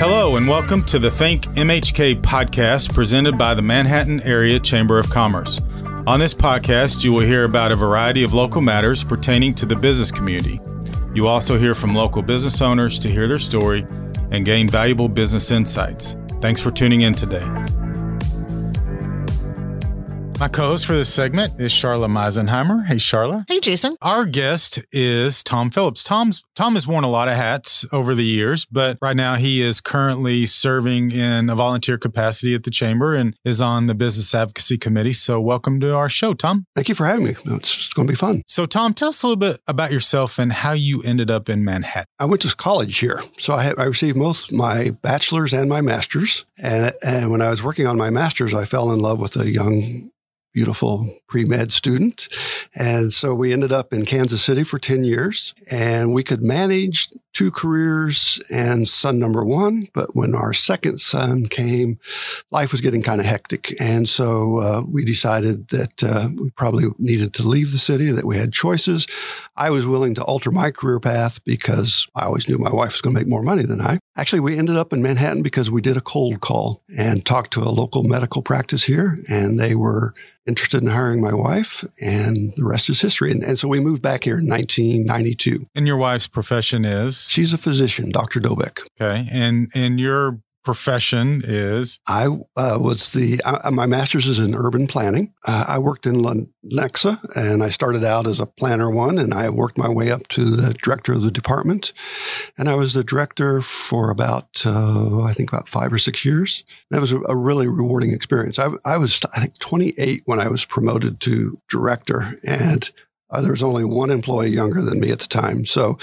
Hello, and welcome to the Think MHK podcast presented by the Manhattan Area Chamber of Commerce. On this podcast, you will hear about a variety of local matters pertaining to the business community. You also hear from local business owners to hear their story and gain valuable business insights. Thanks for tuning in today. My co-host for this segment is Charla Meisenheimer. Hey, Charla. Hey, Jason. Our guest is Tom Phillips. Tom's Tom has worn a lot of hats over the years, but right now he is currently serving in a volunteer capacity at the chamber and is on the business advocacy committee. So, welcome to our show, Tom. Thank you for having me. It's going to be fun. So, Tom, tell us a little bit about yourself and how you ended up in Manhattan. I went to college here, so I, I received both my bachelor's and my master's. And and when I was working on my master's, I fell in love with a young beautiful pre med student. And so we ended up in Kansas City for 10 years and we could manage two careers and son number one. But when our second son came, life was getting kind of hectic. And so uh, we decided that uh, we probably needed to leave the city, that we had choices. I was willing to alter my career path because I always knew my wife was going to make more money than I. Actually, we ended up in Manhattan because we did a cold call and talked to a local medical practice here, and they were interested in hiring my wife, and the rest is history. And, and, so we moved back here in 1992. And your wife's profession is? She's a physician, Dr. Dobeck. Okay. And and your profession is? I uh, was the, uh, my master's is in urban planning. Uh, I worked in Lenexa and I started out as a planner one and I worked my way up to the director of the department. And I was the director for about, uh, I think about five or six years. That was a, a really rewarding experience. I, I was, I think, 28 when I was promoted to director and uh, there was only one employee younger than me at the time. So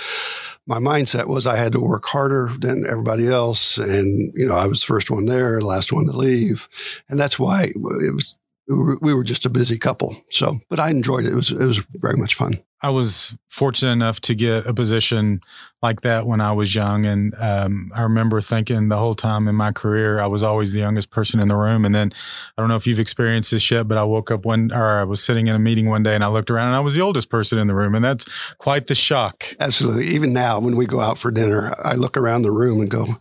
my mindset was I had to work harder than everybody else. And, you know, I was the first one there, last one to leave. And that's why it was, we were just a busy couple. So, but I enjoyed it. It was, it was very much fun. I was fortunate enough to get a position like that when I was young. And um, I remember thinking the whole time in my career, I was always the youngest person in the room. And then I don't know if you've experienced this yet, but I woke up one, or I was sitting in a meeting one day and I looked around and I was the oldest person in the room. And that's quite the shock. Absolutely. Even now, when we go out for dinner, I look around the room and go,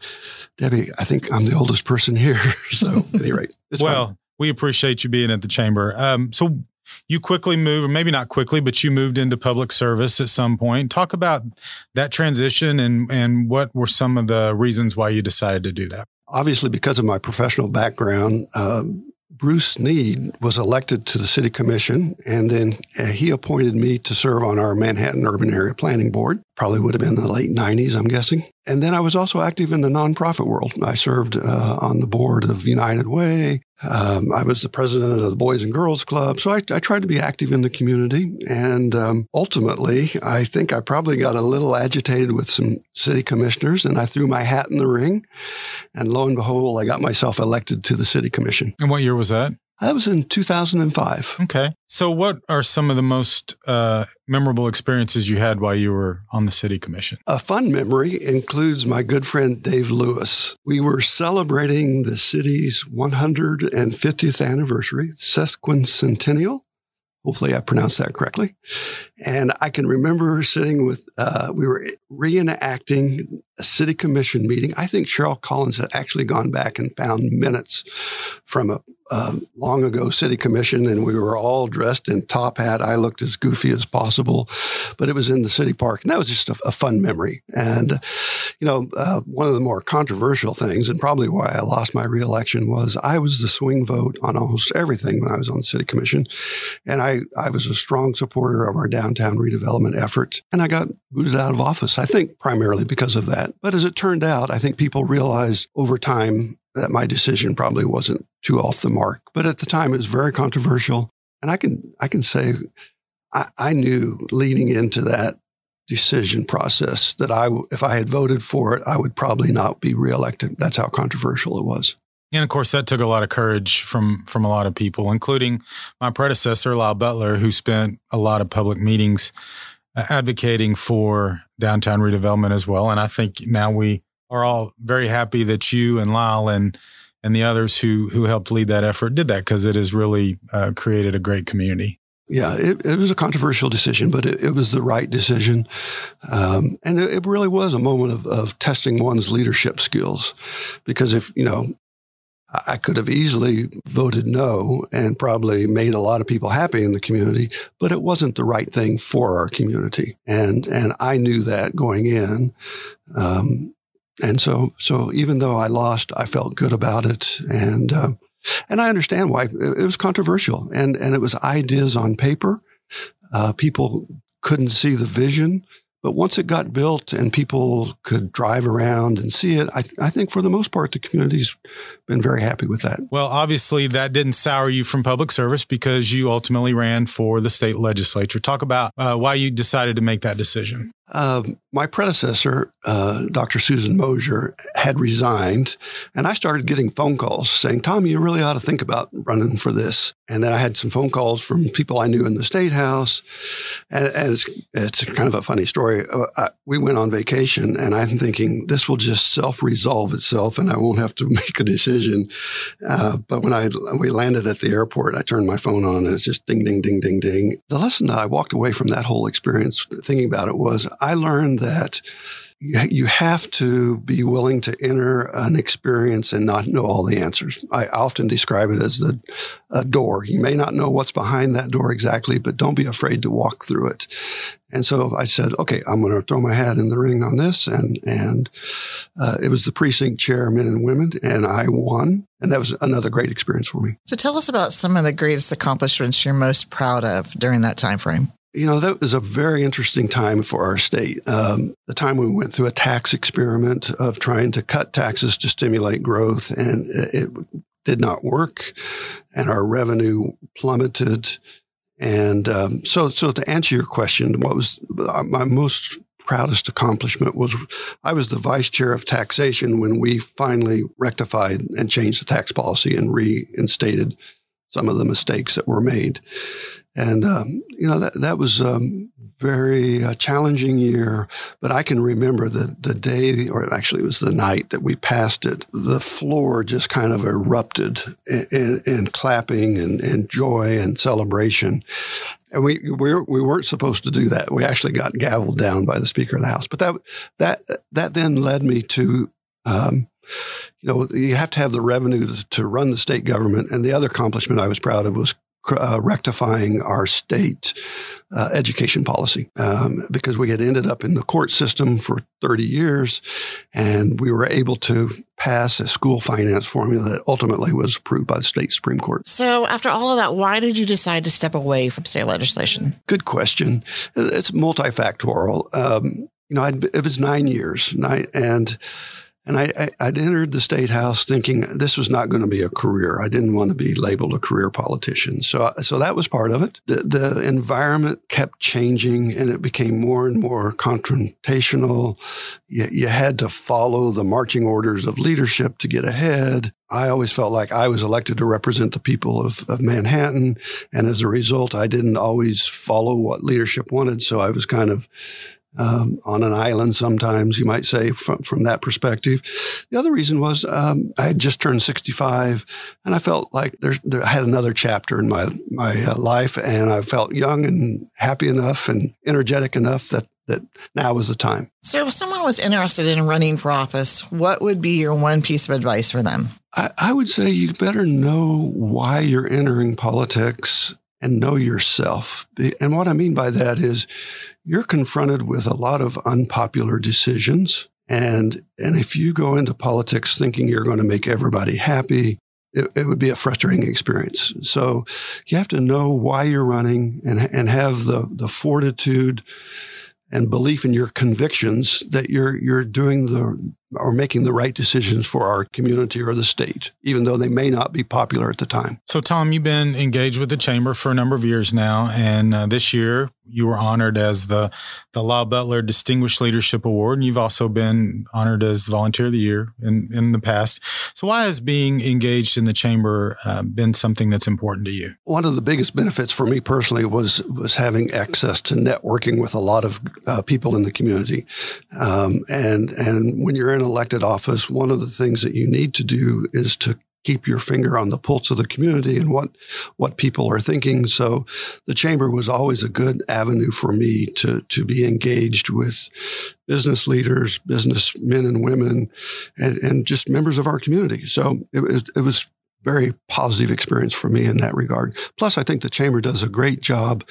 Debbie, I think I'm the oldest person here. so, at any rate, well, fun. we appreciate you being at the chamber. Um, so, you quickly moved, or maybe not quickly, but you moved into public service at some point. Talk about that transition and and what were some of the reasons why you decided to do that. Obviously, because of my professional background, um, Bruce Snead was elected to the city commission, and then uh, he appointed me to serve on our Manhattan Urban Area Planning Board. Probably would have been the late 90s, I'm guessing. And then I was also active in the nonprofit world. I served uh, on the board of United Way. Um, I was the president of the Boys and Girls Club. So I, I tried to be active in the community. And um, ultimately, I think I probably got a little agitated with some city commissioners and I threw my hat in the ring. And lo and behold, I got myself elected to the city commission. And what year was that? That was in 2005. Okay. So, what are some of the most uh, memorable experiences you had while you were on the city commission? A fun memory includes my good friend Dave Lewis. We were celebrating the city's 150th anniversary, sesquicentennial. Hopefully, I pronounced that correctly. And I can remember sitting with, uh, we were reenacting a city commission meeting. I think Cheryl Collins had actually gone back and found minutes from a uh, long ago city commission, and we were all dressed in top hat. I looked as goofy as possible, but it was in the city park, and that was just a, a fun memory. And you know, uh, one of the more controversial things, and probably why I lost my reelection, was I was the swing vote on almost everything when I was on the city commission, and I I was a strong supporter of our downtown redevelopment effort, and I got booted out of office. I think primarily because of that. But as it turned out, I think people realized over time that my decision probably wasn't too off the mark. But at the time, it was very controversial. And I can, I can say I, I knew leading into that decision process that I, if I had voted for it, I would probably not be reelected. That's how controversial it was. And of course, that took a lot of courage from from a lot of people, including my predecessor, Lyle Butler, who spent a lot of public meetings advocating for downtown redevelopment as well. And I think now we are all very happy that you and Lyle and and the others who who helped lead that effort did that because it has really uh, created a great community. Yeah, it, it was a controversial decision, but it, it was the right decision. Um, and it, it, really was a moment of, of testing one's leadership skills. Because if, you know, I could have easily voted no and probably made a lot of people happy in the community, but it wasn't the right thing for our community. And, and I knew that going in. Um, and so, so even though I lost, I felt good about it. And, uh, and I understand why it was controversial and, and it was ideas on paper. Uh, people couldn't see the vision. But once it got built and people could drive around and see it, I, I, think for the most part, the community's been very happy with that. Well, obviously, that didn't sour you from public service because you ultimately ran for the state legislature. Talk about uh, why you decided to make that decision. Um, my predecessor, uh, Dr. Susan Mosier, had resigned, and I started getting phone calls saying, Tom, you really ought to think about running for this. And then I had some phone calls from people I knew in the state house. And, and it's, it's kind of a funny story. Uh, I, we went on vacation, and I'm thinking this will just self resolve itself, and I won't have to make a decision. Uh, but when I we landed at the airport, I turned my phone on, and it's just ding, ding, ding, ding, ding. The lesson that I walked away from that whole experience thinking about it was I learned that you have to be willing to enter an experience and not know all the answers. I often describe it as the a door. You may not know what's behind that door exactly, but don't be afraid to walk through it. And so I said, okay, I'm going to throw my hat in the ring on this. And, and uh, it was the precinct chair, men and women, and I won. And that was another great experience for me. So tell us about some of the greatest accomplishments you're most proud of during that time frame. You know, that was a very interesting time for our state. Um, the time we went through a tax experiment of trying to cut taxes to stimulate growth, and it did not work, and our revenue plummeted. And um, so, so to answer your question, what was my most proudest accomplishment was I was the vice chair of taxation when we finally rectified and changed the tax policy and reinstated some of the mistakes that were made. And, um, you know, that, that was a very uh, challenging year. But I can remember the, the day, or actually it was the night that we passed it, the floor just kind of erupted in, in, in clapping and, and joy and celebration. And we, we, we weren't supposed to do that. We actually got gavelled down by the Speaker of the House. But that, that, that then led me to, um, you know, you have to have the revenue to, run the state government. And the other accomplishment I was proud of was uh, rectifying our state uh, education policy um, because we had ended up in the court system for 30 years and we were able to pass a school finance formula that ultimately was approved by the state Supreme Court. So, after all of that, why did you decide to step away from state legislation? Good question. It's multifactorial. Um, you know, I'd, it was nine years, nine, and and I, I, would entered the state house thinking this was not going to be a career. I didn't want to be labeled a career politician. So, so that was part of it. The, the environment kept changing and it became more and more confrontational. You, you had to follow the marching orders of leadership to get ahead. I always felt like I was elected to represent the people of, of Manhattan. And as a result, I didn't always follow what leadership wanted. So I was kind of um, on an island sometimes, you might say, from, from that perspective. The other reason was um, I had just turned 65 and I felt like there, I had another chapter in my, my uh, life and I felt young and happy enough and energetic enough that, that now was the time. So if someone was interested in running for office, what would be your one piece of advice for them? I, I would say you better know why you're entering politics and know yourself. And what I mean by that is you're confronted with a lot of unpopular decisions. And, and if you go into politics thinking you're going to make everybody happy, it, it, would be a frustrating experience. So you have to know why you're running and, and have the, the fortitude and belief in your convictions that you're, you're doing the, or making the right decisions for our community or the state, even though they may not be popular at the time. So, Tom, you've been engaged with the chamber for a number of years now, and uh, this year you were honored as the the Lyle Butler Distinguished Leadership Award, and you've also been honored as Volunteer of the Year in in the past. So, why has being engaged in the chamber uh, been something that's important to you? One of the biggest benefits for me personally was was having access to networking with a lot of uh, people in the community, um, and and when you're in elected office, one of the things that you need to do is to keep your finger on the pulse of the community and what what people are thinking. So the chamber was always a good avenue for me to to be engaged with business leaders, business men and women, and, and just members of our community. So it was it was very positive experience for me in that regard. Plus, I think the chamber does a great job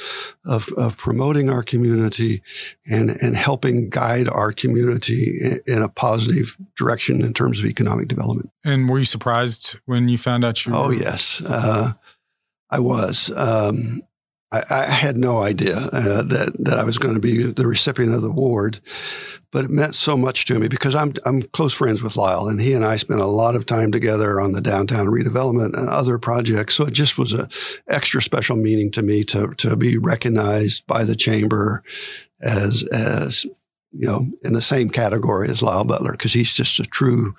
of, of promoting our community and, and helping guide our community in, in, a positive direction in terms of economic development. And were you surprised when you found out you? Oh yes, uh, I was. Um, I, I, had no idea uh, that that I was going to be the recipient of the award but it meant so much to me because I'm I'm close friends with Lyle, and he and I spent a lot of time together on the downtown redevelopment and other projects. So it just was a extra special meaning to me to to be recognized by the chamber as as you know in the same category as Lyle Butler because he's just a true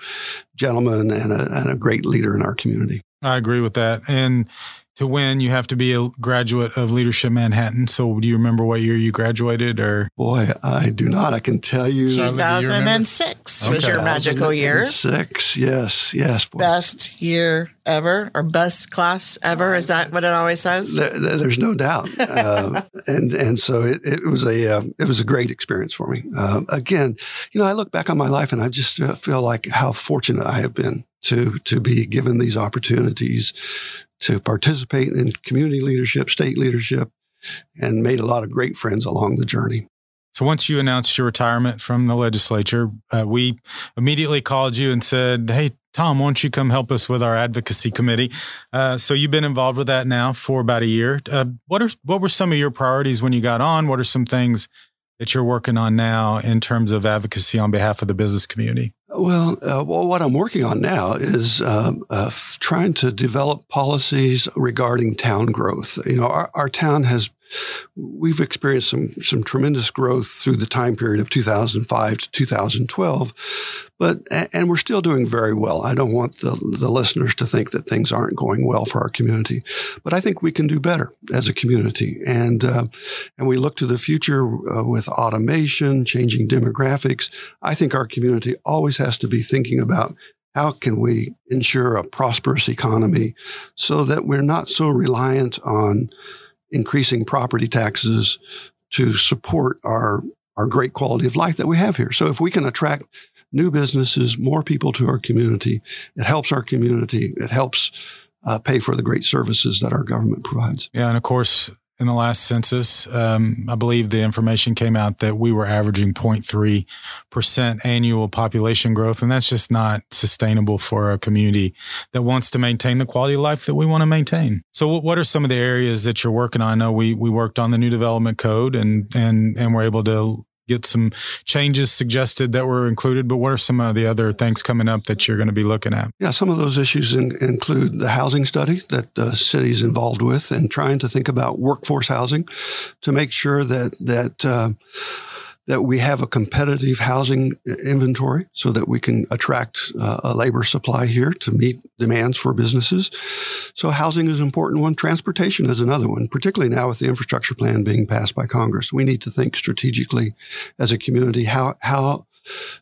gentleman and a, and a great leader in our community. I agree with that, and to win, you have to be a graduate of Leadership Manhattan. So, do you remember what year you graduated? Or boy, I do not. I can tell you. 2006 was your magical year. Six, yes, yes. Boy. Best year ever, or best class ever. Is that what it always says? There, there's no doubt, uh, and and so it, it was a uh, it was a great experience for me. Uh, again, you know, I look back on my life and I just feel like how fortunate I have been to to be given these opportunities to participate in community leadership, state leadership, and made a lot of great friends along the journey. So once you announced your retirement from the legislature, uh, we immediately called you and said, "Hey, Tom, why don't you come help us with our advocacy committee?" Uh, so you've been involved with that now for about a year. Uh, what are what were some of your priorities when you got on? What are some things that you're working on now in terms of advocacy on behalf of the business community? Well, uh, well what I'm working on now is uh, uh, trying to develop policies regarding town growth. You know, our, our town has we've experienced some some tremendous growth through the time period of 2005 to 2012 but and we're still doing very well. I don't want the, the listeners to think that things aren't going well for our community but i think we can do better as a community. And uh, and we look to the future uh, with automation changing demographics. I think our community always has to be thinking about how can we ensure a prosperous economy so that we're not so reliant on increasing property taxes to support our, our great quality of life that we have here. So if we can attract new businesses, more people to our community, it helps our community. It helps uh, pay for the great services that our government provides. Yeah, and of course, in the last census. Um, I believe the information came out that we were averaging 0.3% annual population growth. And that's just not sustainable for a community that wants to maintain the quality of life that we want to maintain. So what are some of the areas that you're working on? I know we, we worked on the new development code and, and, and we're able to get some changes suggested that were included, but what are some of the other things coming up that you're going to be looking at? Yeah, some of those issues in, include the housing study that the city is involved with and trying to think about workforce housing to make sure that, that, uh, that we have a competitive housing inventory so that we can attract uh, a labor supply here to meet demands for businesses. So housing is an important one. Transportation is another one, particularly now with the infrastructure plan being passed by Congress. We need to think strategically as a community how, how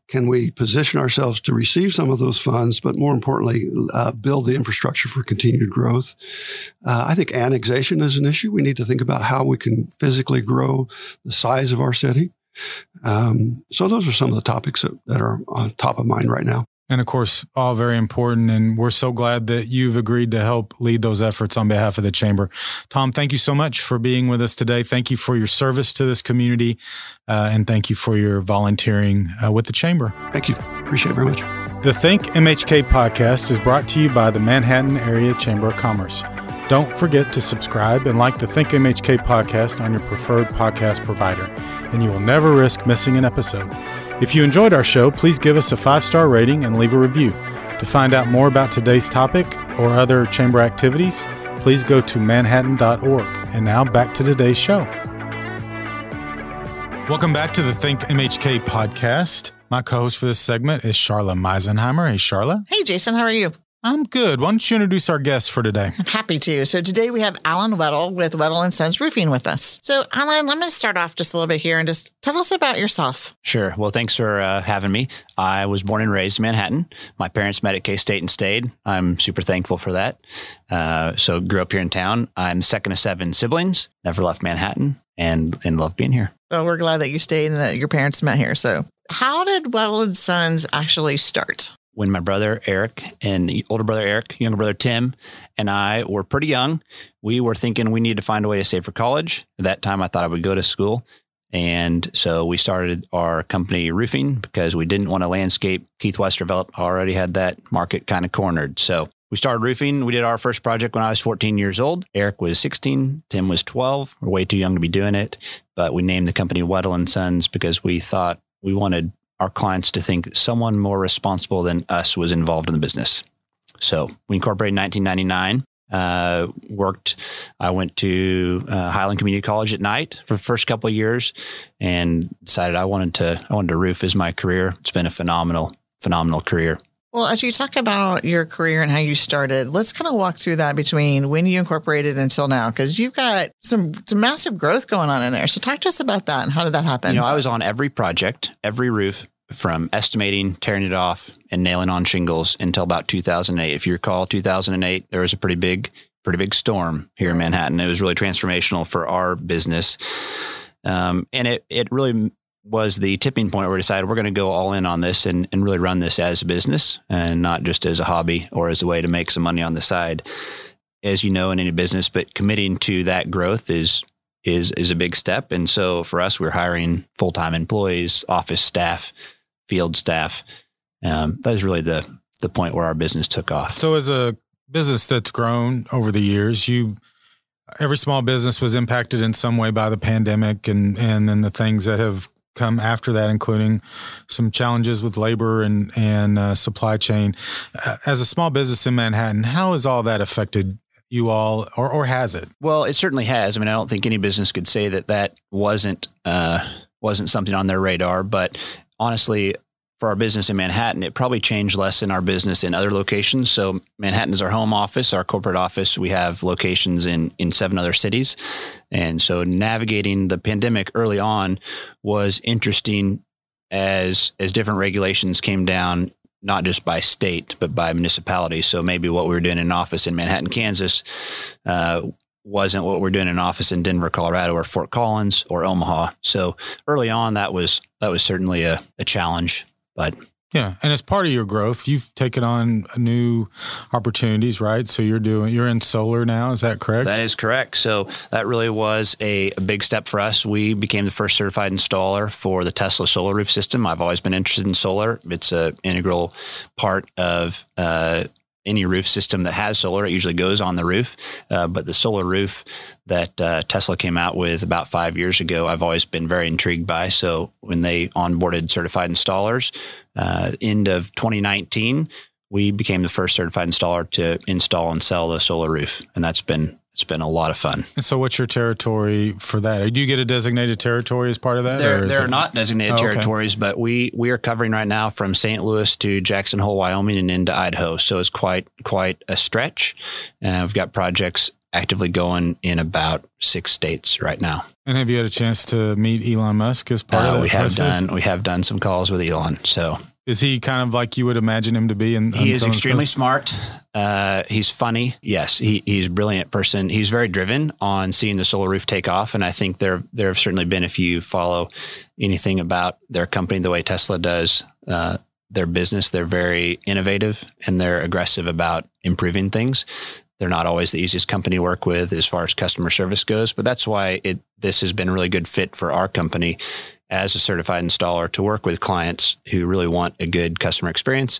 can we position ourselves to receive some of those funds, but more importantly, uh, build the infrastructure for continued growth? Uh, I think annexation is an issue. We need to think about how we can physically grow the size of our city. Um, so those are some of the topics that, that are on top of mind right now. And of course, all very important. And we're so glad that you've agreed to help lead those efforts on behalf of the Chamber. Tom, thank you so much for being with us today. Thank you for your service to this community. Uh, and thank you for your volunteering uh, with the Chamber. Thank you. Appreciate it very much. The Think MHK podcast is brought to you by the Manhattan Area Chamber of Commerce. Don't forget to subscribe and like the Think MHK podcast on your preferred podcast provider, and you will never risk missing an episode. If you enjoyed our show, please give us a five star rating and leave a review. To find out more about today's topic or other chamber activities, please go to manhattan.org. And now back to today's show. Welcome back to the Think MHK podcast. My co host for this segment is Charla Meisenheimer. Hey, Charla. Hey, Jason. How are you? I'm good. Why don't you introduce our guest for today? I'm happy to. So today we have Alan Weddle with Weddle and Sons Roofing with us. So Alan, I'm going to start off just a little bit here and just tell us about yourself. Sure. Well, thanks for uh, having me. I was born and raised in Manhattan. My parents met at K State and stayed. I'm super thankful for that. Uh, so grew up here in town. I'm second of seven siblings. Never left Manhattan and and love being here. Well, we're glad that you stayed and that your parents met here. So how did Weddle and Sons actually start? When my brother Eric and older brother Eric, younger brother Tim, and I were pretty young, we were thinking we needed to find a way to save for college. At that time, I thought I would go to school. And so we started our company roofing because we didn't want to landscape. Keith Westervelt already had that market kind of cornered. So we started roofing. We did our first project when I was 14 years old. Eric was 16. Tim was 12. We're way too young to be doing it. But we named the company Weddle and Sons because we thought we wanted our clients to think someone more responsible than us was involved in the business. So we incorporated in 1999. Uh, worked. I went to uh, Highland Community College at night for the first couple of years, and decided I wanted to. I wanted to roof as my career. It's been a phenomenal, phenomenal career. Well, as you talk about your career and how you started, let's kind of walk through that between when you incorporated until now, because you've got some, some massive growth going on in there. So talk to us about that and how did that happen? You know, I was on every project, every roof from estimating, tearing it off, and nailing on shingles until about 2008. If you recall, 2008, there was a pretty big, pretty big storm here in Manhattan. It was really transformational for our business, um, and it it really was the tipping point where we decided we're going to go all in on this and, and really run this as a business and not just as a hobby or as a way to make some money on the side. As you know, in any business, but committing to that growth is is is a big step. And so for us, we're hiring full time employees, office staff, field staff. Um, that was really the the point where our business took off. So, as a business that's grown over the years, you every small business was impacted in some way by the pandemic, and and then the things that have come after that, including some challenges with labor and and uh, supply chain. As a small business in Manhattan, how has all that affected you all, or or has it? Well, it certainly has. I mean, I don't think any business could say that that wasn't uh, wasn't something on their radar, but honestly, for our business in Manhattan, it probably changed less than our business in other locations. So Manhattan is our home office, our corporate office. We have locations in in seven other cities, and so navigating the pandemic early on was interesting as as different regulations came down not just by state but by municipality. So maybe what we were doing in office in Manhattan, Kansas, uh, wasn't what we're doing in office in Denver, Colorado, or Fort Collins or Omaha. So early on, that was that was certainly a, a challenge. But yeah, and as part of your growth, you've taken on new opportunities, right? So you're doing you're in solar now, is that correct? That is correct. So that really was a, a big step for us. We became the first certified installer for the Tesla solar roof system. I've always been interested in solar. It's an integral part of uh, any roof system that has solar. It usually goes on the roof, uh, but the solar roof that uh, Tesla came out with about five years ago, I've always been very intrigued by. So when they onboarded certified installers, uh, end of 2019, we became the first certified installer to install and sell the solar roof, and that's been it's been a lot of fun. And so, what's your territory for that? Do you get a designated territory as part of that? There, there are it... not designated oh, territories, okay. but we we are covering right now from St. Louis to Jackson Hole, Wyoming, and into Idaho. So it's quite quite a stretch. And we've got projects actively going in about six states right now. And have you had a chance to meet Elon Musk as part uh, of that? We have process? done. We have done some calls with Elon. So is he kind of like you would imagine him to be? In, he is extremely smart. Uh, he's funny. Yes, he, he's a brilliant person. He's very driven on seeing the solar roof take off. And I think there there have certainly been, if you follow anything about their company, the way Tesla does uh, their business, they're very innovative and they're aggressive about improving things. They're not always the easiest company to work with as far as customer service goes, but that's why it this has been a really good fit for our company as a certified installer to work with clients who really want a good customer experience.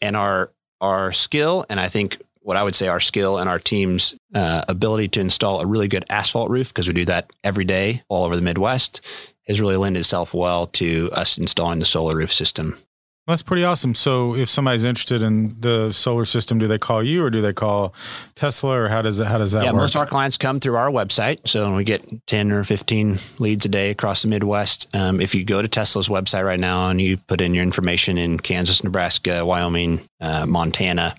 And our our skill, and I think what I would say our skill and our team's uh, ability to install a really good asphalt roof, because we do that every day all over the Midwest, has really lent itself well to us installing the solar roof system. That's pretty awesome. So, if somebody's interested in the solar system, do they call you or do they call Tesla, or how does it, how does that yeah, work? most of our clients come through our website. So we get ten or fifteen leads a day across the Midwest. Um, if you go to Tesla's website right now and you put in your information in Kansas, Nebraska, Wyoming, uh, Montana,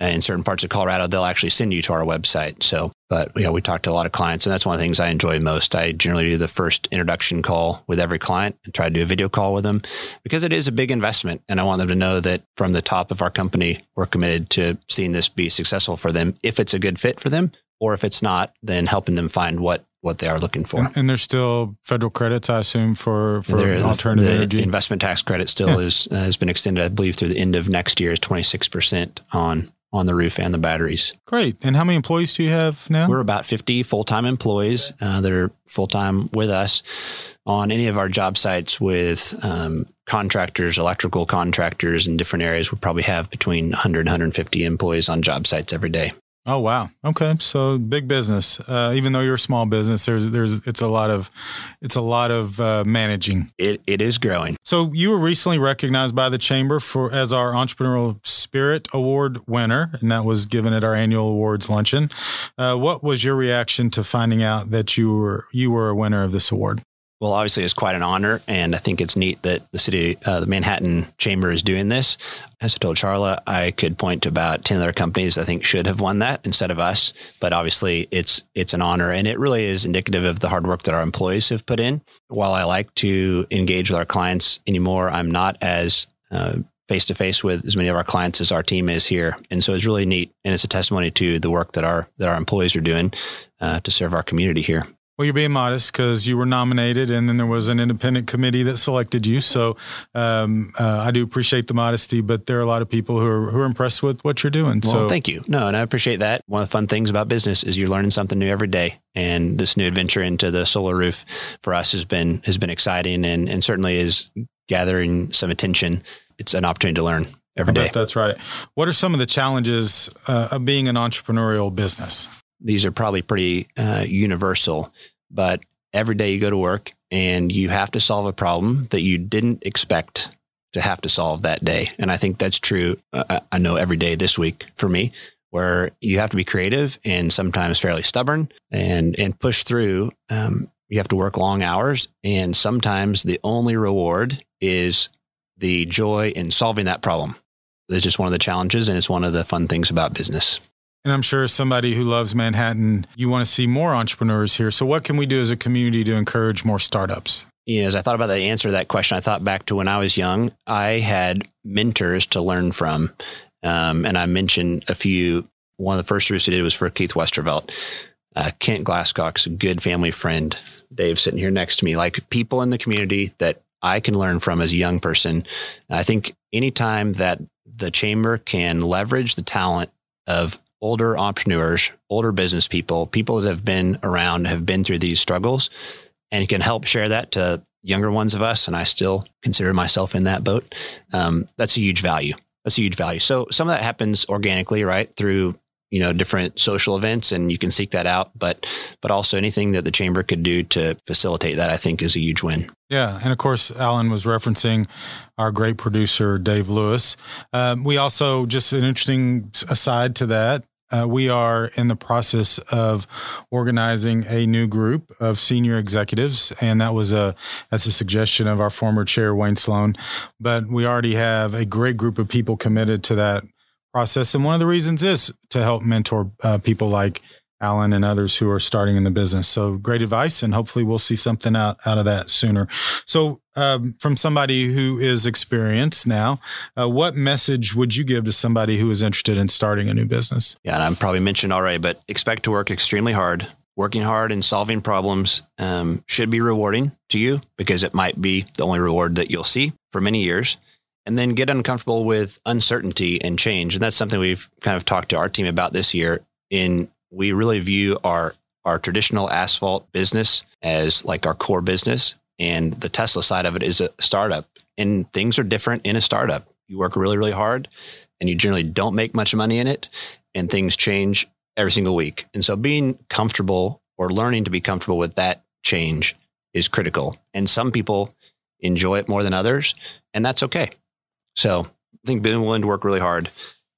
in certain parts of Colorado, they'll actually send you to our website. So, but you know, we talk to a lot of clients, and that's one of the things I enjoy most. I generally do the first introduction call with every client and try to do a video call with them because it is a big investment, and I want them to know that from the top of our company, we're committed to seeing this be successful for them. If it's a good fit for them, or if it's not, then helping them find what what they are looking for. And, and there's still federal credits, I assume, for for There- alternative the energy. investment tax credit still is uh, has been extended, I believe, through the end of next year is twenty six percent on on the roof and the batteries. Great. And how many employees do you have now? We're about 50 full time employees uh, that are full time with us on any of our job sites with um, contractors, electrical contractors in different areas. We probably have between 100 and 150 employees on job sites every day. Oh wow. Okay. So big business. Uh, even though you're a small business, there's there's it's a lot of it's a lot of uh, managing. It, it is growing. So you were recently recognized by the chamber for as our entrepreneurial spirit award winner, and that was given at our annual awards luncheon. Uh, what was your reaction to finding out that you were you were a winner of this award? Well, obviously, it's quite an honor, and I think it's neat that the city, uh, the Manhattan Chamber, is doing this. As I told Charla, I could point to about ten other companies I think should have won that instead of us. But obviously, it's it's an honor, and it really is indicative of the hard work that our employees have put in. While I like to engage with our clients anymore, I'm not as face to face with as many of our clients as our team is here, and so it's really neat, and it's a testimony to the work that our that our employees are doing uh, to serve our community here. Well, you're being modest because you were nominated, and then there was an independent committee that selected you. So um, uh, I do appreciate the modesty, but there are a lot of people who are who are impressed with what you're doing. Well, so thank you. No, and I appreciate that. One of the fun things about business is you're learning something new every day. And this new adventure into the solar roof for us has been has been exciting and, and certainly is gathering some attention. It's an opportunity to learn every day. that's right. What are some of the challenges uh, of being an entrepreneurial business? These are probably pretty uh, universal, but every day you go to work and you have to solve a problem that you didn't expect to have to solve that day. And I think that's true. Uh, I- I know every day this week for me, where you have to be creative and sometimes fairly stubborn and and push through. Um, you have to work long hours, and sometimes the only reward is the joy in solving that problem. It's just one of the challenges, and it's one of the fun things about business. And I'm sure somebody who loves Manhattan, you want to see more entrepreneurs here. So what can we do as a community to encourage more startups? Yeah, as I thought about the answer to that question, I thought back to when I was young. I had mentors to learn from, um, and I mentioned a few. One of the first roofs I did was for Keith Westervelt. Uh, Kent Glasscock's a good family friend. Dave sitting here next to me, like people in the community that I can learn from as a young person. I think anytime that the chamber can leverage the talent of older entrepreneurs, older business people, people that have been around, have been through these struggles, and can help share that to younger ones of us, and I still consider myself in that boat. Um, that's a huge value. That's a huge value. So some of that happens organically, right, through you know different social events, and you can seek that out. But but also anything that the chamber could do to facilitate that, I think, is a huge win. Yeah, and of course, Alan was referencing our great producer Dave Lewis. Um, we also just an interesting aside to that. Uh, we are in the process of organizing a new group of senior executives, and that was a that's a suggestion of our former chair Wayne Sloan. But we already have a great group of people committed to that process, and one of the reasons is to help mentor uh, people like Alan and others who are starting in the business. So great advice, and hopefully we'll see something out, out of that sooner. So, um, from somebody who is experienced now, uh, what message would you give to somebody who is interested in starting a new business? Yeah, and I'm probably mentioned already, but expect to work extremely hard. Working hard and solving problems um, should be rewarding to you because it might be the only reward that you'll see for many years. And then get uncomfortable with uncertainty and change. And that's something we've kind of talked to our team about this year. In we really view our our traditional asphalt business as like our core business, and the Tesla side of it is a startup. And things are different in a startup. You work really, really hard, and you generally don't make much money in it, and things change every single week. And so, being comfortable or learning to be comfortable with that change is critical. And some people enjoy it more than others, and that's okay. So, I think being willing to work really hard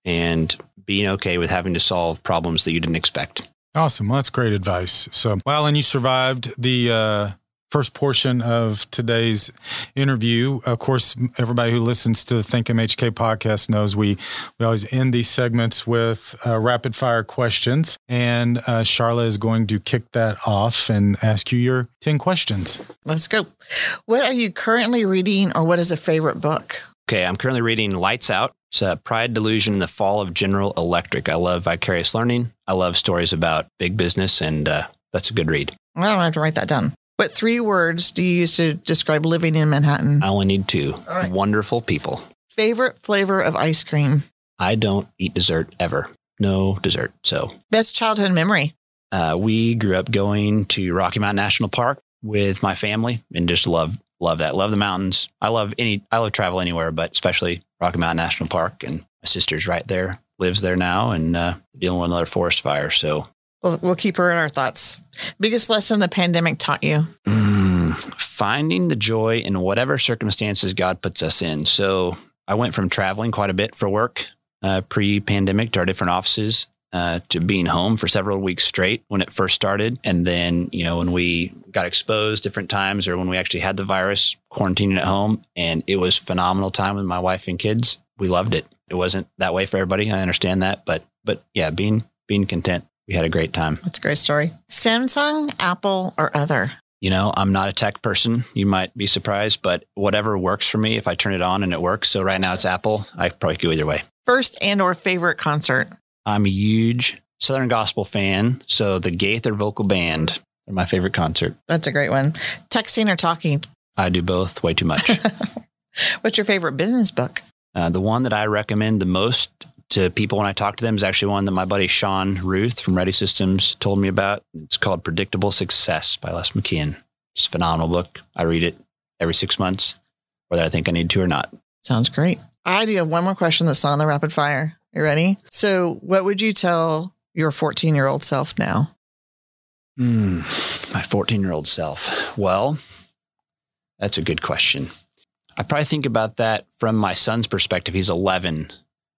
and being okay with having to solve problems that you didn't expect. Awesome. Well, that's great advice. So, well, and you survived the uh, first portion of today's interview. Of course, everybody who listens to the Think MHK podcast knows we, we always end these segments with uh, rapid fire questions. And uh, Charla is going to kick that off and ask you your 10 questions. Let's go. What are you currently reading, or what is a favorite book? Okay, I'm currently reading Lights Out. It's a Pride, Delusion, and the Fall of General Electric. I love vicarious learning. I love stories about big business, and uh, that's a good read. Well, I don't have to write that down. What three words do you use to describe living in Manhattan? I only need two. Right. Wonderful people. Favorite flavor of ice cream? I don't eat dessert ever. No dessert. So Best childhood memory? uh, we grew up going to Rocky Mountain National Park with my family and just love love that. Love the mountains. I love any I love travel anywhere, but especially Rocky Mountain National Park. And my sister's right there, lives there now, and uh, dealing with another forest fire. So We'll, we'll keep her in our thoughts. Biggest lesson the pandemic taught you? Mm, finding the joy in whatever circumstances God puts us in. So I went from traveling quite a bit for work uh, pre pandemic to our different offices uh, to being home for several weeks straight when it first started. And then, you know, when we got exposed different times or when we actually had the virus, quarantining at home. And it was phenomenal time with my wife and kids. We loved it. It wasn't that way for everybody. I understand that. But, but yeah, being, being content. We had a great time. That's a great story. Samsung, Apple, or other? You know, I'm not a tech person. You might be surprised, but whatever works for me, if I turn it on and it works. So right now it's Apple. I probably go either way. First and or favorite concert? I'm a huge Southern Gospel fan. So the Gaither Vocal Band are my favorite concert. That's a great one. Texting or talking? I do both way too much. What's your favorite business book? uh, the one that I recommend the most to people when I talk to them is actually one that my buddy Sean Ruth from Ready Systems told me about. It's called Predictable Success by Les McKeown. It's a phenomenal book. I read it every six months, whether I think I need to or not. Sounds great. I do have one more question that's on the rapid fire. You ready? So, what would you tell your 14 year old self now? Hmm, my 14 year old self. Well, that's a good question. I probably think about that from my son's perspective. He's 11.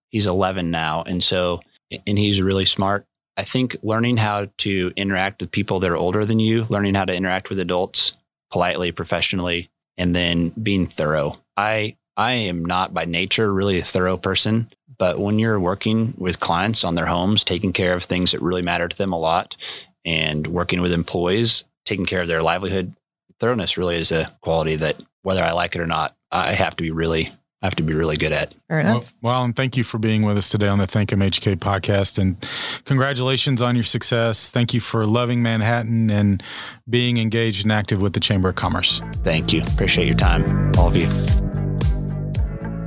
He's 11 now. And so, and he's really smart. I think learning how to interact with people that are older than you, learning how to interact with adults politely, professionally, and then being thorough. I, I am not by nature really a thorough person, but when you're working with clients on their homes, taking care of things that really matter to them a lot, and working with employees, taking care of their livelihood, thoroughness really is a quality that whether I like it or not, I have to be really, I have to be really good at. Fair Well, enough. well, and thank you for being with us today on the Think MHK podcast. And congratulations on your success. Thank you for loving Manhattan and being engaged and active with the Chamber of Commerce. Thank you. Appreciate your time, all of you.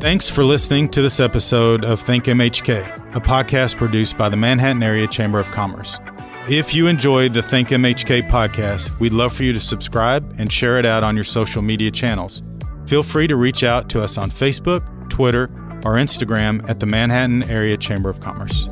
Thanks for listening to this episode of Think MHK, a podcast produced by the Manhattan Area Chamber of Commerce. If you enjoyed the Think MHK podcast, we'd love for you to subscribe and share it out on your social media channels. Feel free to reach out to us on Facebook, Twitter, or Instagram at the Manhattan Area Chamber of Commerce.